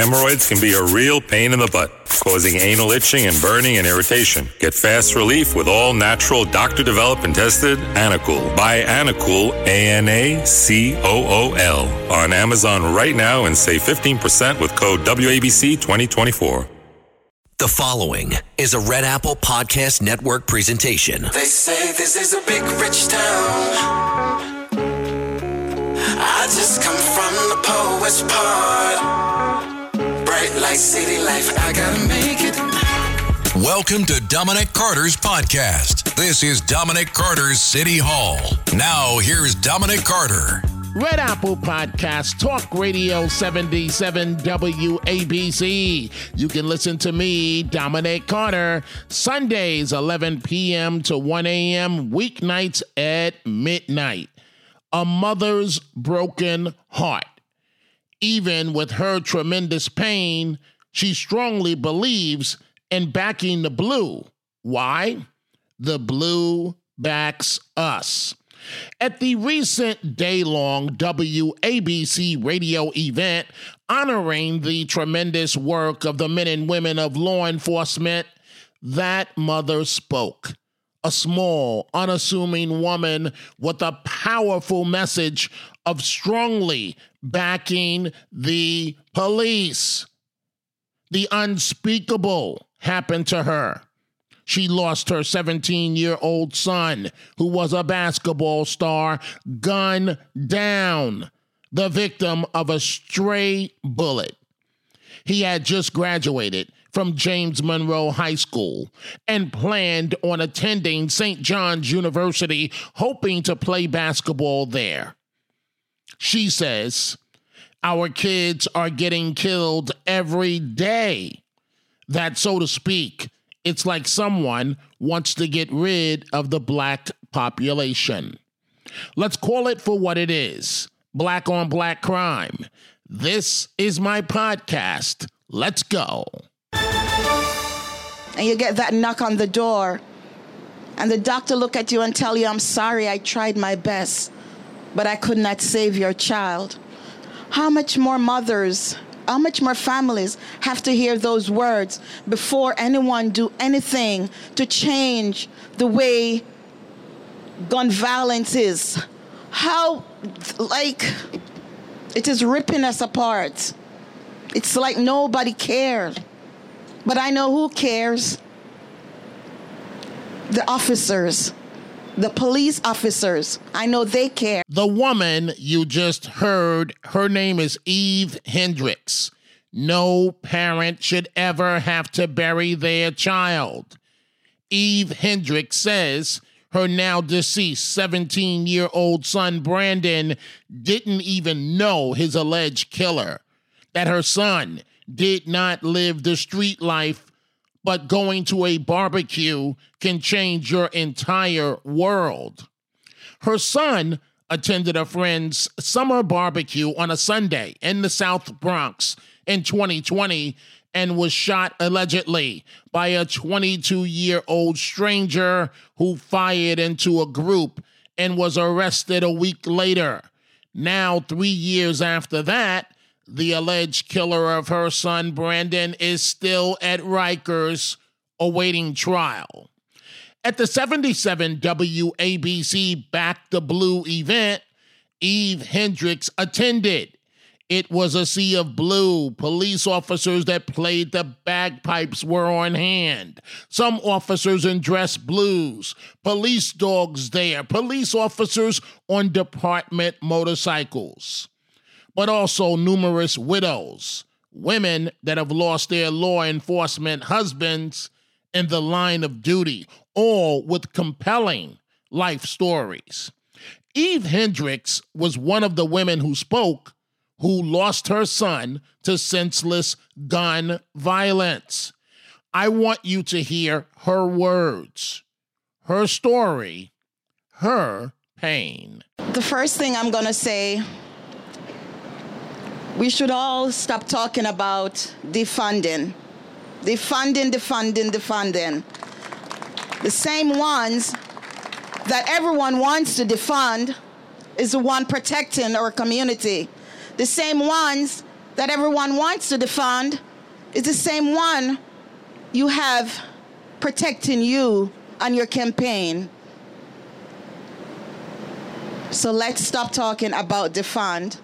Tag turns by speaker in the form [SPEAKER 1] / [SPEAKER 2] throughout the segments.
[SPEAKER 1] Hemorrhoids can be a real pain in the butt, causing anal itching and burning and irritation. Get fast relief with all natural, doctor developed and tested Anacool. Buy Anacool, A N A C O O L, on Amazon right now and save 15% with code WABC 2024.
[SPEAKER 2] The following is a Red Apple Podcast Network presentation.
[SPEAKER 3] They say this is a big rich town. I just come from the poet's part. Bright light, city life, I gotta make it.
[SPEAKER 2] Welcome to Dominic Carter's podcast. This is Dominic Carter's City Hall. Now, here's Dominic Carter.
[SPEAKER 4] Red Apple Podcast, Talk Radio 77 WABC. You can listen to me, Dominic Carter, Sundays 11 p.m. to 1 a.m., weeknights at midnight. A mother's broken heart. Even with her tremendous pain, she strongly believes in backing the blue. Why? The blue backs us. At the recent day long WABC radio event honoring the tremendous work of the men and women of law enforcement, that mother spoke. A small, unassuming woman with a powerful message of strongly backing the police. The unspeakable happened to her. She lost her 17 year old son, who was a basketball star, gunned down, the victim of a stray bullet. He had just graduated from James Monroe High School and planned on attending St. John's University, hoping to play basketball there. She says, Our kids are getting killed every day. That, so to speak, it's like someone wants to get rid of the black population. Let's call it for what it is black on black crime. This is my podcast. Let's go.
[SPEAKER 5] And you get that knock on the door, and the doctor look at you and tell you, I'm sorry, I tried my best, but I could not save your child. How much more mothers how much more families have to hear those words before anyone do anything to change the way gun violence is? How like it is ripping us apart. It's like nobody cares but i know who cares. The officers the police officers. I know they care.
[SPEAKER 4] The woman you just heard, her name is Eve Hendricks. No parent should ever have to bury their child. Eve Hendricks says her now deceased 17 year old son, Brandon, didn't even know his alleged killer, that her son did not live the street life but going to a barbecue can change your entire world. Her son attended a friend's summer barbecue on a Sunday in the South Bronx in 2020 and was shot allegedly by a 22 year old stranger who fired into a group and was arrested a week later. Now, three years after that, the alleged killer of her son, Brandon, is still at Rikers awaiting trial. At the 77 WABC Back the Blue event, Eve Hendricks attended. It was a sea of blue. Police officers that played the bagpipes were on hand. Some officers in dress blues. Police dogs there. Police officers on department motorcycles but also numerous widows, women that have lost their law enforcement husbands in the line of duty, all with compelling life stories. Eve Hendricks was one of the women who spoke who lost her son to senseless gun violence. I want you to hear her words, her story, her pain.
[SPEAKER 5] The first thing I'm going to say we should all stop talking about defunding. Defunding, defunding, defunding. The same ones that everyone wants to defund is the one protecting our community. The same ones that everyone wants to defund is the same one you have protecting you on your campaign. So let's stop talking about defund.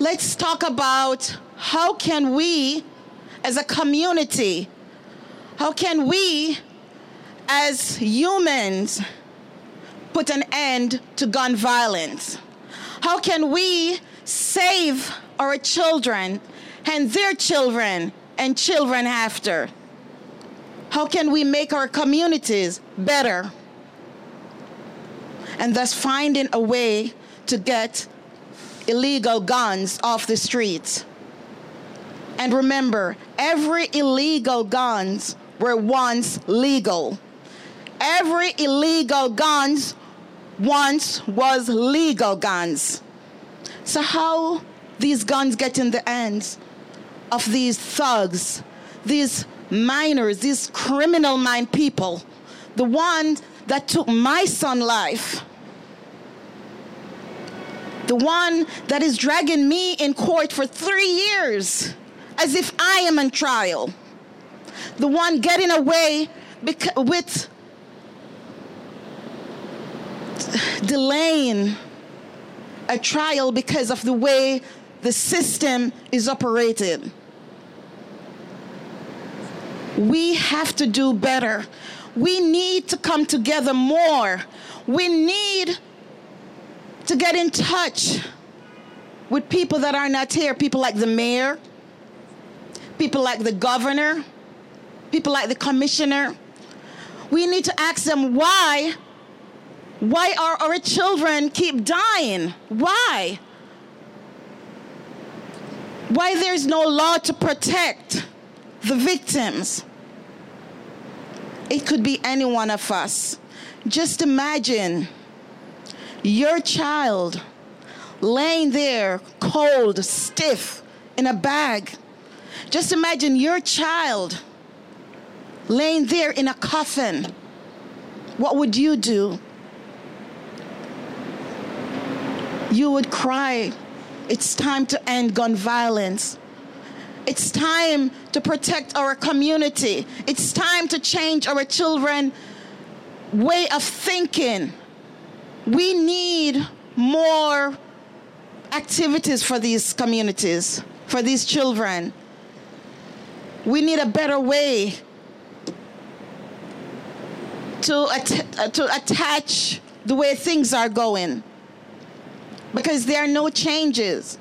[SPEAKER 5] Let's talk about how can we as a community, how can we as humans put an end to gun violence? How can we save our children and their children and children after? How can we make our communities better? And thus finding a way to get illegal guns off the streets. And remember, every illegal guns were once legal. Every illegal guns once was legal guns. So how these guns get in the hands of these thugs, these minors, these criminal mind people, the ones that took my son life, the one that is dragging me in court for three years as if I am on trial, the one getting away with delaying a trial because of the way the system is operated. We have to do better. We need to come together more. We need to get in touch with people that are not here, people like the mayor, people like the governor, people like the commissioner. We need to ask them why why are our children keep dying? Why? Why there's no law to protect the victims? It could be any one of us. Just imagine your child laying there cold, stiff, in a bag. Just imagine your child laying there in a coffin. What would you do? you would cry, It's time to end gun violence. It's time to protect our community. It's time to change our children way of thinking. We need more activities for these communities, for these children. We need a better way to, att- uh, to attach the way things are going because there are no changes.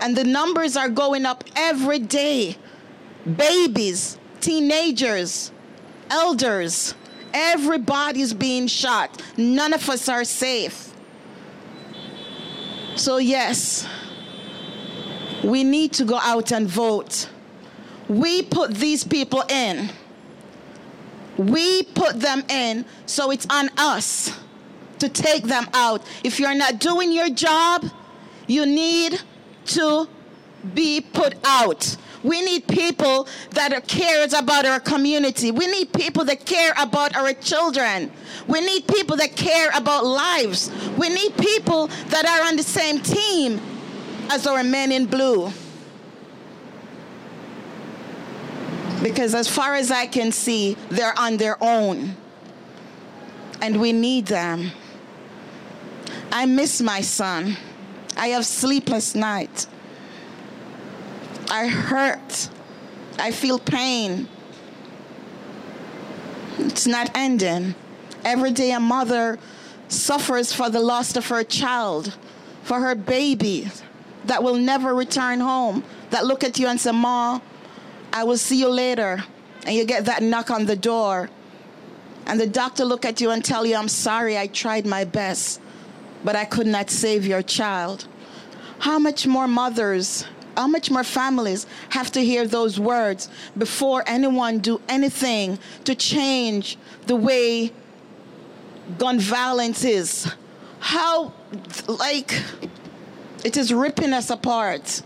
[SPEAKER 5] And the numbers are going up every day. Babies, teenagers, elders, everybody's being shot. None of us are safe. So, yes, we need to go out and vote. We put these people in. We put them in, so it's on us to take them out. If you're not doing your job, you need to be put out. We need people that are cares about our community. We need people that care about our children. We need people that care about lives. We need people that are on the same team as our men in blue. Because as far as I can see, they're on their own. And we need them. I miss my son. I have sleepless nights. I hurt. I feel pain. It's not ending. Every day a mother suffers for the loss of her child, for her baby that will never return home, that look at you and say, Ma, I will see you later. And you get that knock on the door. And the doctor look at you and tell you, I'm sorry, I tried my best but I could not save your child. How much more mothers, how much more families have to hear those words before anyone do anything to change the way gun violence is? How, like, it is ripping us apart.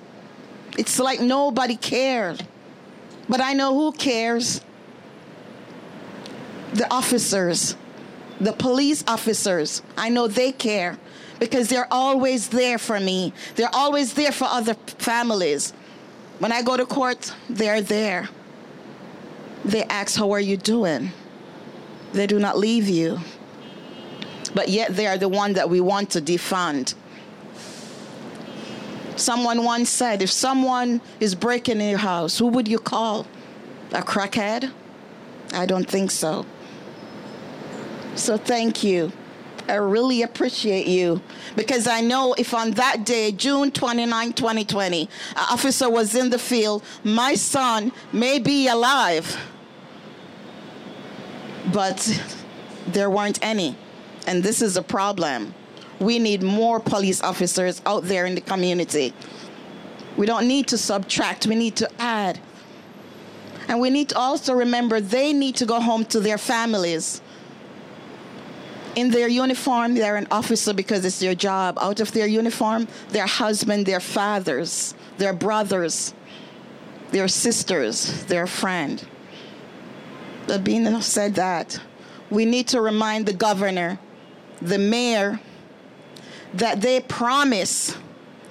[SPEAKER 5] It's like nobody cared. But I know who cares the officers, the police officers. I know they care because they're always there for me. They're always there for other families. When I go to court, they're there. They ask, How are you doing? They do not leave you. But yet they are the one that we want to defund. Someone once said, If someone is breaking in your house, who would you call? A crackhead? I don't think so. So thank you. I really appreciate you because I know if on that day, June 29, 2020, an officer was in the field, my son may be alive, but there weren't any. And this is a problem. We need more police officers out there in the community. We don't need to subtract, we need to add. And we need to also remember they need to go home to their families in their uniform, they're an officer because it's their job. Out of their uniform, their husband, their fathers, their brothers, their sisters, their friend. But being said that, we need to remind the governor, the mayor, that they promise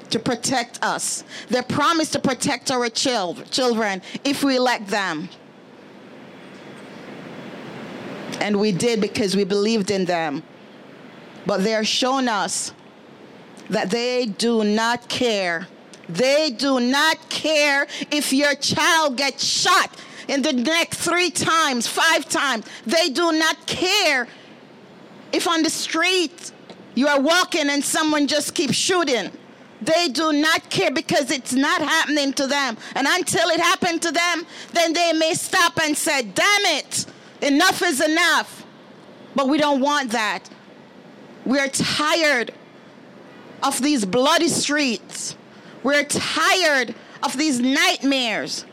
[SPEAKER 5] to protect us. They promise to protect our children if we elect them. And we did because we believed in them. But they're showing us that they do not care. They do not care if your child gets shot in the neck three times, five times. They do not care if on the street you are walking and someone just keeps shooting. They do not care because it's not happening to them. And until it happened to them, then they may stop and say, damn it, Enough is enough. But we don't want that. We're tired of these bloody streets. We're tired of these nightmares.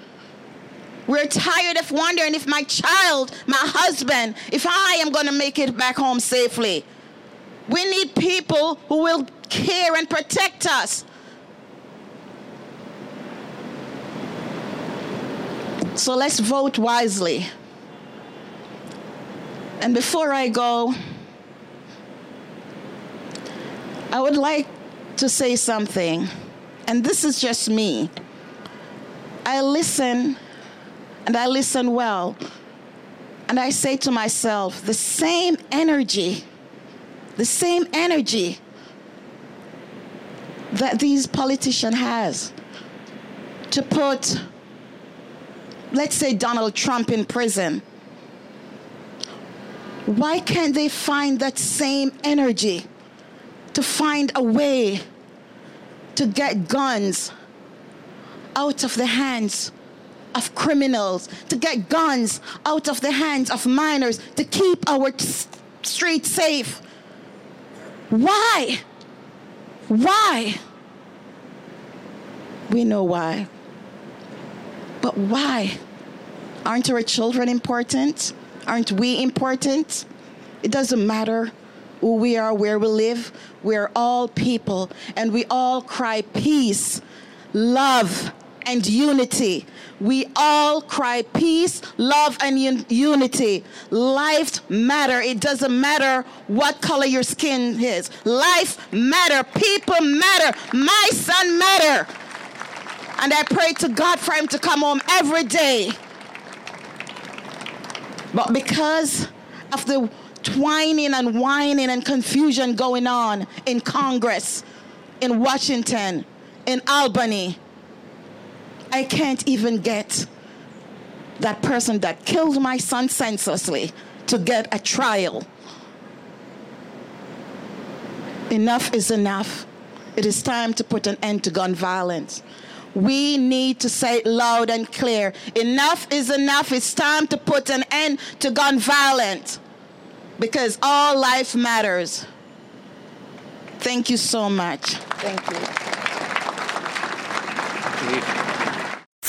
[SPEAKER 5] We're tired of wondering if my child, my husband, if I am going to make it back home safely. We need people who will care and protect us. So let's vote wisely. And before I go, I would like to say something, and this is just me. I listen, and I listen well, and I say to myself, the same energy, the same energy that these politicians has to put, let's say, Donald Trump in prison why can't they find that same energy to find a way to get guns out of the hands of criminals, to get guns out of the hands of minors, to keep our streets safe? Why? Why? We know why. But why? Aren't our children important? Aren't we important? It doesn't matter who we are, where we live. We're all people, and we all cry peace, love, and unity. We all cry peace, love, and un- unity. Life matter. It doesn't matter what color your skin is. Life matter. People matter. My son matter. And I pray to God for him to come home every day but because of the twining and whining and confusion going on in Congress, in Washington, in Albany, I can't even get that person that killed my son senselessly to get a trial. Enough is enough. It is time to put an end to gun violence. We need to say it loud and clear. Enough is enough. It's time to put an end to gun violence because all life matters. Thank you so much. Thank
[SPEAKER 1] you.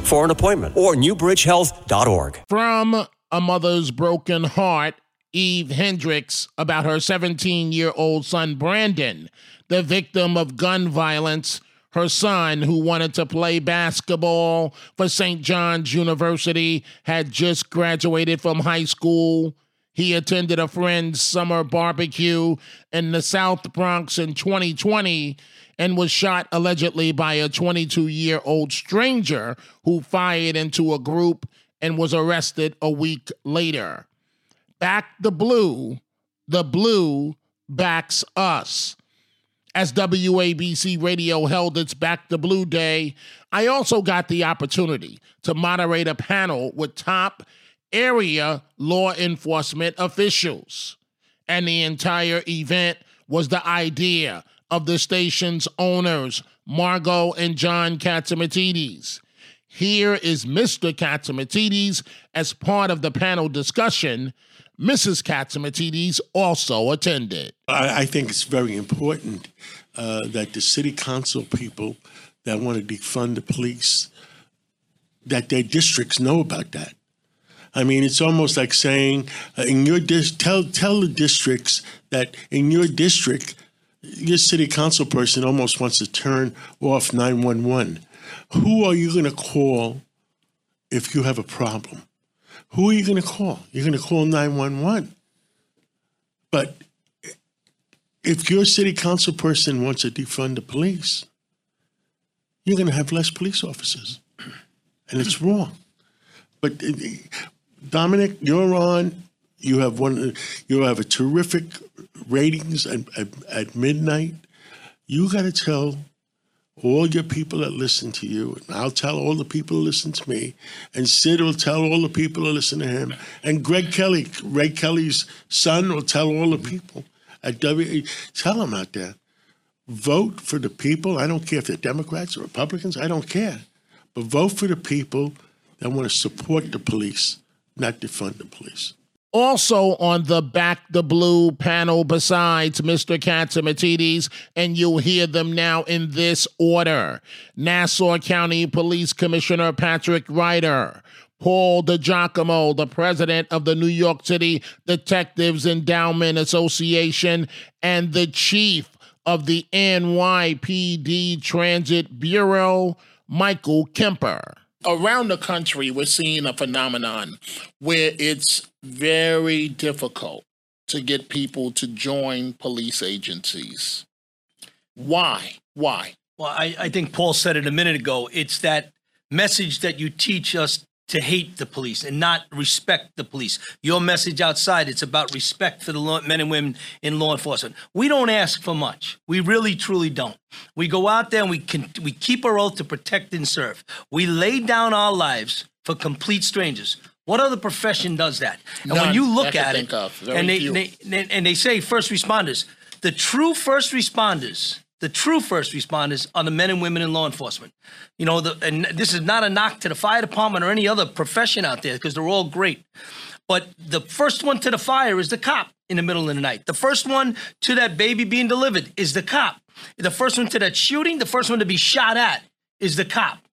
[SPEAKER 6] for an appointment or newbridgehealth.org.
[SPEAKER 4] From A Mother's Broken Heart, Eve Hendricks, about her 17 year old son Brandon, the victim of gun violence. Her son, who wanted to play basketball for St. John's University, had just graduated from high school. He attended a friend's summer barbecue in the South Bronx in 2020 and was shot allegedly by a 22 year old stranger who fired into a group and was arrested a week later. Back the blue, the blue backs us. As WABC Radio held its Back the Blue Day, I also got the opportunity to moderate a panel with top area law enforcement officials. And the entire event was the idea of the station's owners, Margot and John Catsimatidis. Here is Mr. Catsimatidis as part of the panel discussion. Mrs. Catsimatidis also attended.
[SPEAKER 7] I, I think it's very important uh, that the city council people that want to defund the police, that their districts know about that. I mean, it's almost like saying uh, in your dis- tell tell the districts that in your district, your city council person almost wants to turn off nine one one. Who are you going to call if you have a problem? Who are you going to call? You're going to call nine one one. But if your city council person wants to defund the police, you're going to have less police officers, and it's wrong. But uh, Dominic, you're on. You have one. You have a terrific ratings at, at, at midnight. You got to tell all your people that listen to you, and I'll tell all the people who listen to me, and Sid will tell all the people who listen to him, and Greg Kelly, Ray Kelly's son, will tell all the people at W. Tell them out there, vote for the people. I don't care if they're Democrats or Republicans. I don't care, but vote for the people that want to support the police, not defund the police.
[SPEAKER 4] Also on the Back the Blue panel, besides Mr. Catsimatidis, and you'll hear them now in this order Nassau County Police Commissioner Patrick Ryder. Paul DiGiacomo, the president of the New York City Detectives Endowment Association, and the chief of the NYPD Transit Bureau, Michael Kemper around the country, we're seeing a phenomenon where it's very difficult to get people to join police agencies. Why? Why?
[SPEAKER 8] Well, I, I think Paul said it a minute ago. It's that message that you teach us to hate the police and not respect the police. Your message outside, it's about respect for the law, men and women in law enforcement. We don't ask for much. We really, truly don't. We go out there and we can we keep our oath to protect and serve. We lay down our lives for complete strangers. What other profession does that? And
[SPEAKER 4] None
[SPEAKER 8] when you look at it, and they, they and they say first responders, the true first responders the true first responders are the men and women in law enforcement. You know, the, and this is not a knock to the fire department or any other profession out there because they're all great. But the first one to the fire is the cop in the middle of the night. The first one to that baby being delivered is the cop. The first one to that shooting, the first one to be shot at is the cop.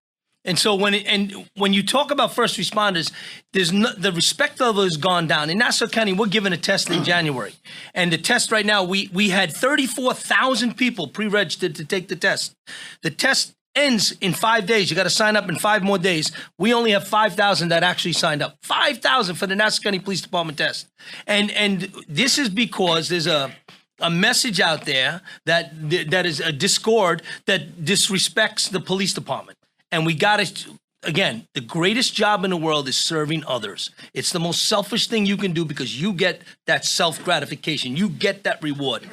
[SPEAKER 8] And so when it, and when you talk about first responders, there's no, the respect level has gone down. In Nassau County, we're giving a test in January, and the test right now we we had 34,000 people pre-registered to take the test. The test ends in five days. You got to sign up in five more days. We only have 5,000 that actually signed up. 5,000 for the Nassau County Police Department test, and and this is because there's a a message out there that that is a discord that disrespects the police department and we got to again the greatest job in the world is serving others. It's the most selfish thing you can do because you get that self gratification you get that reward.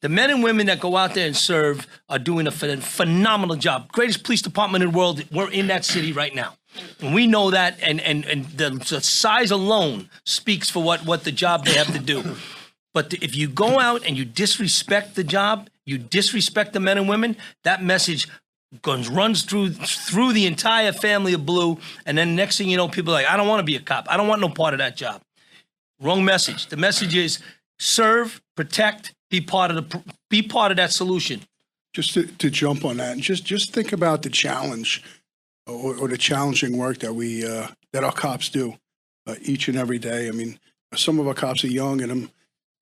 [SPEAKER 8] The men and women that go out there and serve are doing a phenomenal job. Greatest police department in the world we're in that city right now. And we know that, and and and the, the size alone speaks for what what the job they have to do. But if you go out and you disrespect the job, you disrespect the men and women, that message goes runs through through the entire family of blue. And then next thing you know, people are like, I don't want to be a cop. I don't want no part of that job. Wrong message. The message is serve, protect, be part of the be part of that solution.
[SPEAKER 9] just to, to jump on that and just just think about the challenge or, or the challenging work that we uh, that our cops do uh, each and every day. I mean, some of our cops are young, and I'm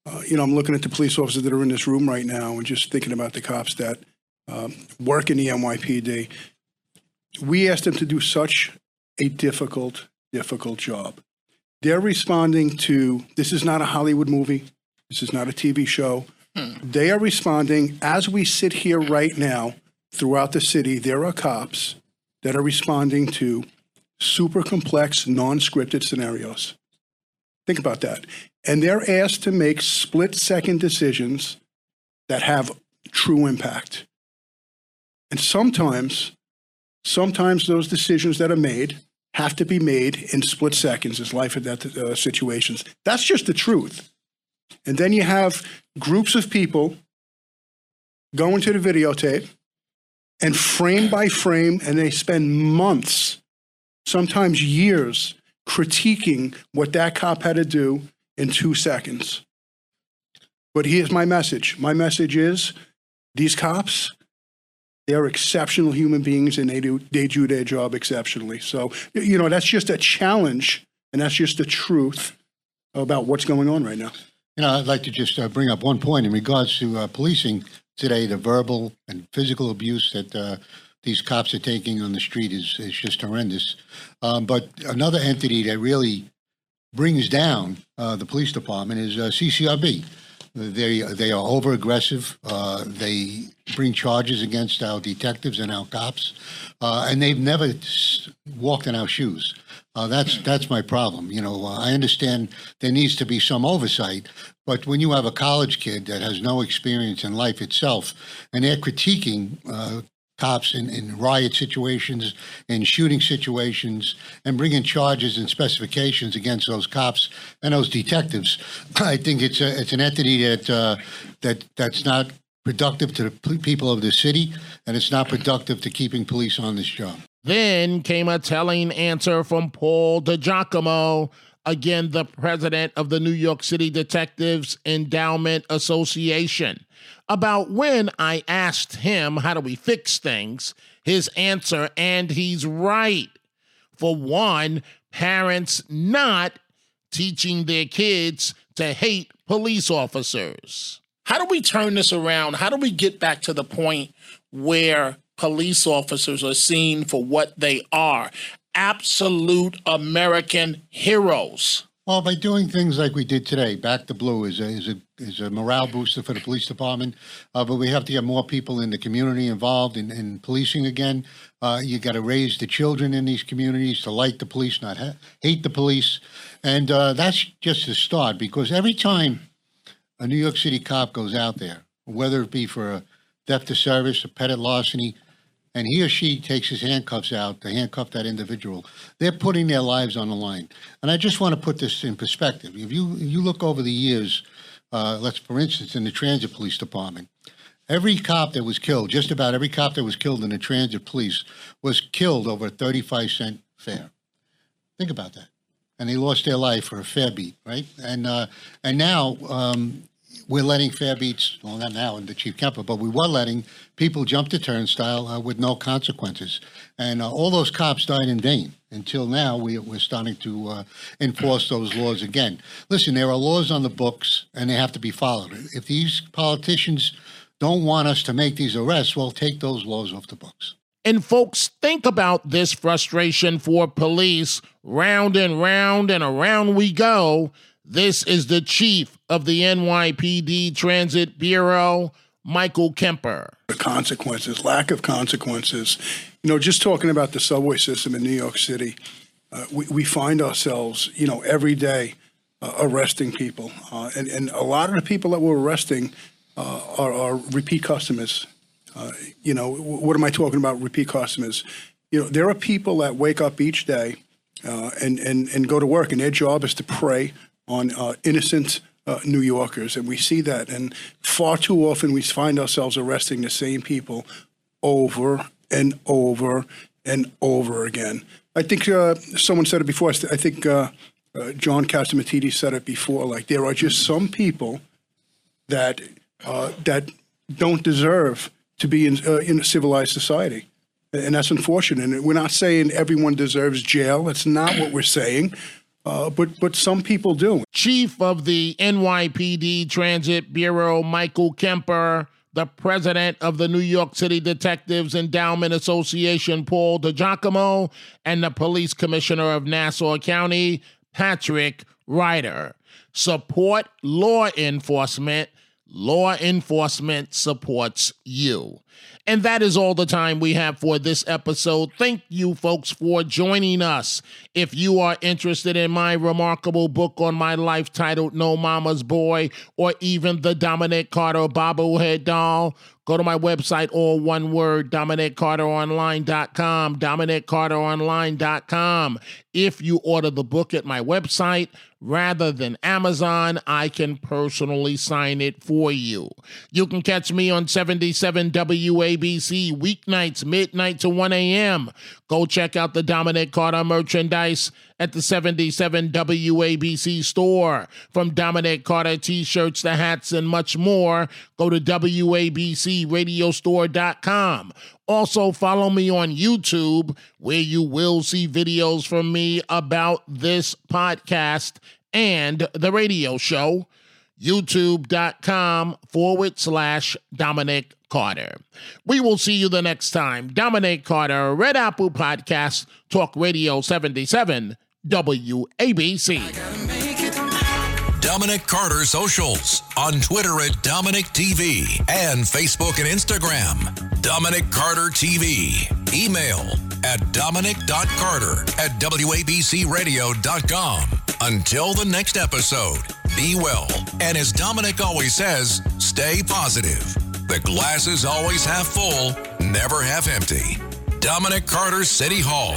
[SPEAKER 9] uh, you know I'm looking at the police officers that are in this room right now, and just thinking about the cops that um, work in the NYPD. We ask them to do such a difficult, difficult job. They're responding to this is not a Hollywood movie. This is not a TV show. They are responding as we sit here right now throughout the city. There are cops that are responding to super complex, non scripted scenarios. Think about that. And they're asked to make split second decisions that have true impact. And sometimes, sometimes those decisions that are made have to be made in split seconds as life or death uh, situations. That's just the truth. And then you have groups of people going to the videotape and frame by frame, and they spend months, sometimes years, critiquing what that cop had to do in two seconds. But here's my message my message is these cops, they're exceptional human beings and they do, they do their job exceptionally. So, you know, that's just a challenge and that's just the truth about what's going on right now.
[SPEAKER 10] You know, I'd like to just uh, bring up one point in regards to uh, policing today. The verbal and physical abuse that uh, these cops are taking on the street is, is just horrendous. Um, but another entity that really brings down uh, the police department is uh, CCRB. They they are over aggressive. Uh, they bring charges against our detectives and our cops, uh, and they've never s- walked in our shoes. Uh, that's that's my problem. You know, I understand there needs to be some oversight, but when you have a college kid that has no experience in life itself, and they're critiquing uh, cops in, in riot situations, in shooting situations, and bringing charges and specifications against those cops and those detectives, I think it's a, it's an entity that uh, that that's not productive to the people of the city, and it's not productive to keeping police on this job.
[SPEAKER 4] Then came a telling answer from Paul DiGiacomo, again the president of the New York City Detectives Endowment Association, about when I asked him, How do we fix things? His answer, and he's right. For one, parents not teaching their kids to hate police officers. How do we turn this around? How do we get back to the point where police officers are seen for what they are absolute American heroes?
[SPEAKER 10] Well, by doing things like we did today, Back to Blue is a, is a, is a morale booster for the police department. Uh, but we have to get more people in the community involved in, in policing again. Uh, you got to raise the children in these communities to like the police, not ha- hate the police. And uh, that's just the start because every time a New York City cop goes out there, whether it be for a theft of service, a petty larceny, and he or she takes his handcuffs out to handcuff that individual, they're putting their lives on the line. And I just want to put this in perspective. If you if you look over the years, uh, let's for instance in the transit police department, every cop that was killed, just about every cop that was killed in the transit police, was killed over a 35 cent fare. Think about that. And they lost their life for a fare beat, right? And uh, and now um, we're letting fare beats, well, not now in the Chief Kemper, but we were letting people jump the turnstile uh, with no consequences. And uh, all those cops died in vain. Until now, we, we're starting to uh, enforce those laws again. Listen, there are laws on the books, and they have to be followed. If these politicians don't want us to make these arrests, well, take those laws off the books.
[SPEAKER 4] And folks, think about this frustration for police. Round and round and around we go. This is the chief of the NYPD Transit Bureau, Michael Kemper.
[SPEAKER 9] the consequences, lack of consequences. You know, just talking about the subway system in New York City, uh, we, we find ourselves, you know, every day uh, arresting people. Uh, and, and a lot of the people that we're arresting uh, are, are repeat customers. Uh, you know, what am I talking about, repeat customers? you know, there are people that wake up each day uh, and, and, and go to work, and their job is to prey on uh, innocent uh, New Yorkers. And we see that. And far too often we find ourselves arresting the same people over and over and over again. I think uh, someone said it before. I think uh, uh, John Catsimatidis said it before. Like there are just some people that uh, that don't deserve to be in, in a civilized society, and that's unfortunate. And we're not saying everyone deserves jail. That's not what we're saying. Uh, but but some people do.
[SPEAKER 4] Chief of the NYPD Transit Bureau, Michael Kemper, the president of the New York City Detectives Endowment Association, Paul DiGiacomo, and the police commissioner of Nassau County, Patrick Ryder. Support law enforcement. Law enforcement supports you. And that is all the time we have for this episode. Thank you, folks, for joining us. If you are interested in my remarkable book on my life titled No Mama's Boy, or even the Dominic Carter bobblehead doll, go to my website, all one word, DominicCarterOnline.com, DominicCarterOnline.com. If you order the book at my website, rather than Amazon, I can personally sign it for you. You can catch me on 77 WABC weeknights, midnight to 1 a.m. Go check out the Dominic Carter merchandise at the 77 WABC store. From Dominic Carter t shirts to hats and much more, go to WABCRadiostore.com. Also, follow me on YouTube, where you will see videos from me about this podcast and the radio show. YouTube.com forward slash Dominic Carter. We will see you the next time. Dominic Carter, Red Apple Podcast, Talk Radio 77, WABC.
[SPEAKER 2] Dominic Carter socials on Twitter at Dominic TV and Facebook and Instagram. Dominic Carter TV. Email at dominic.carter at wabcradio.com. Until the next episode, be well. And as Dominic always says, stay positive. The glass is always half full, never half empty. Dominic Carter City Hall.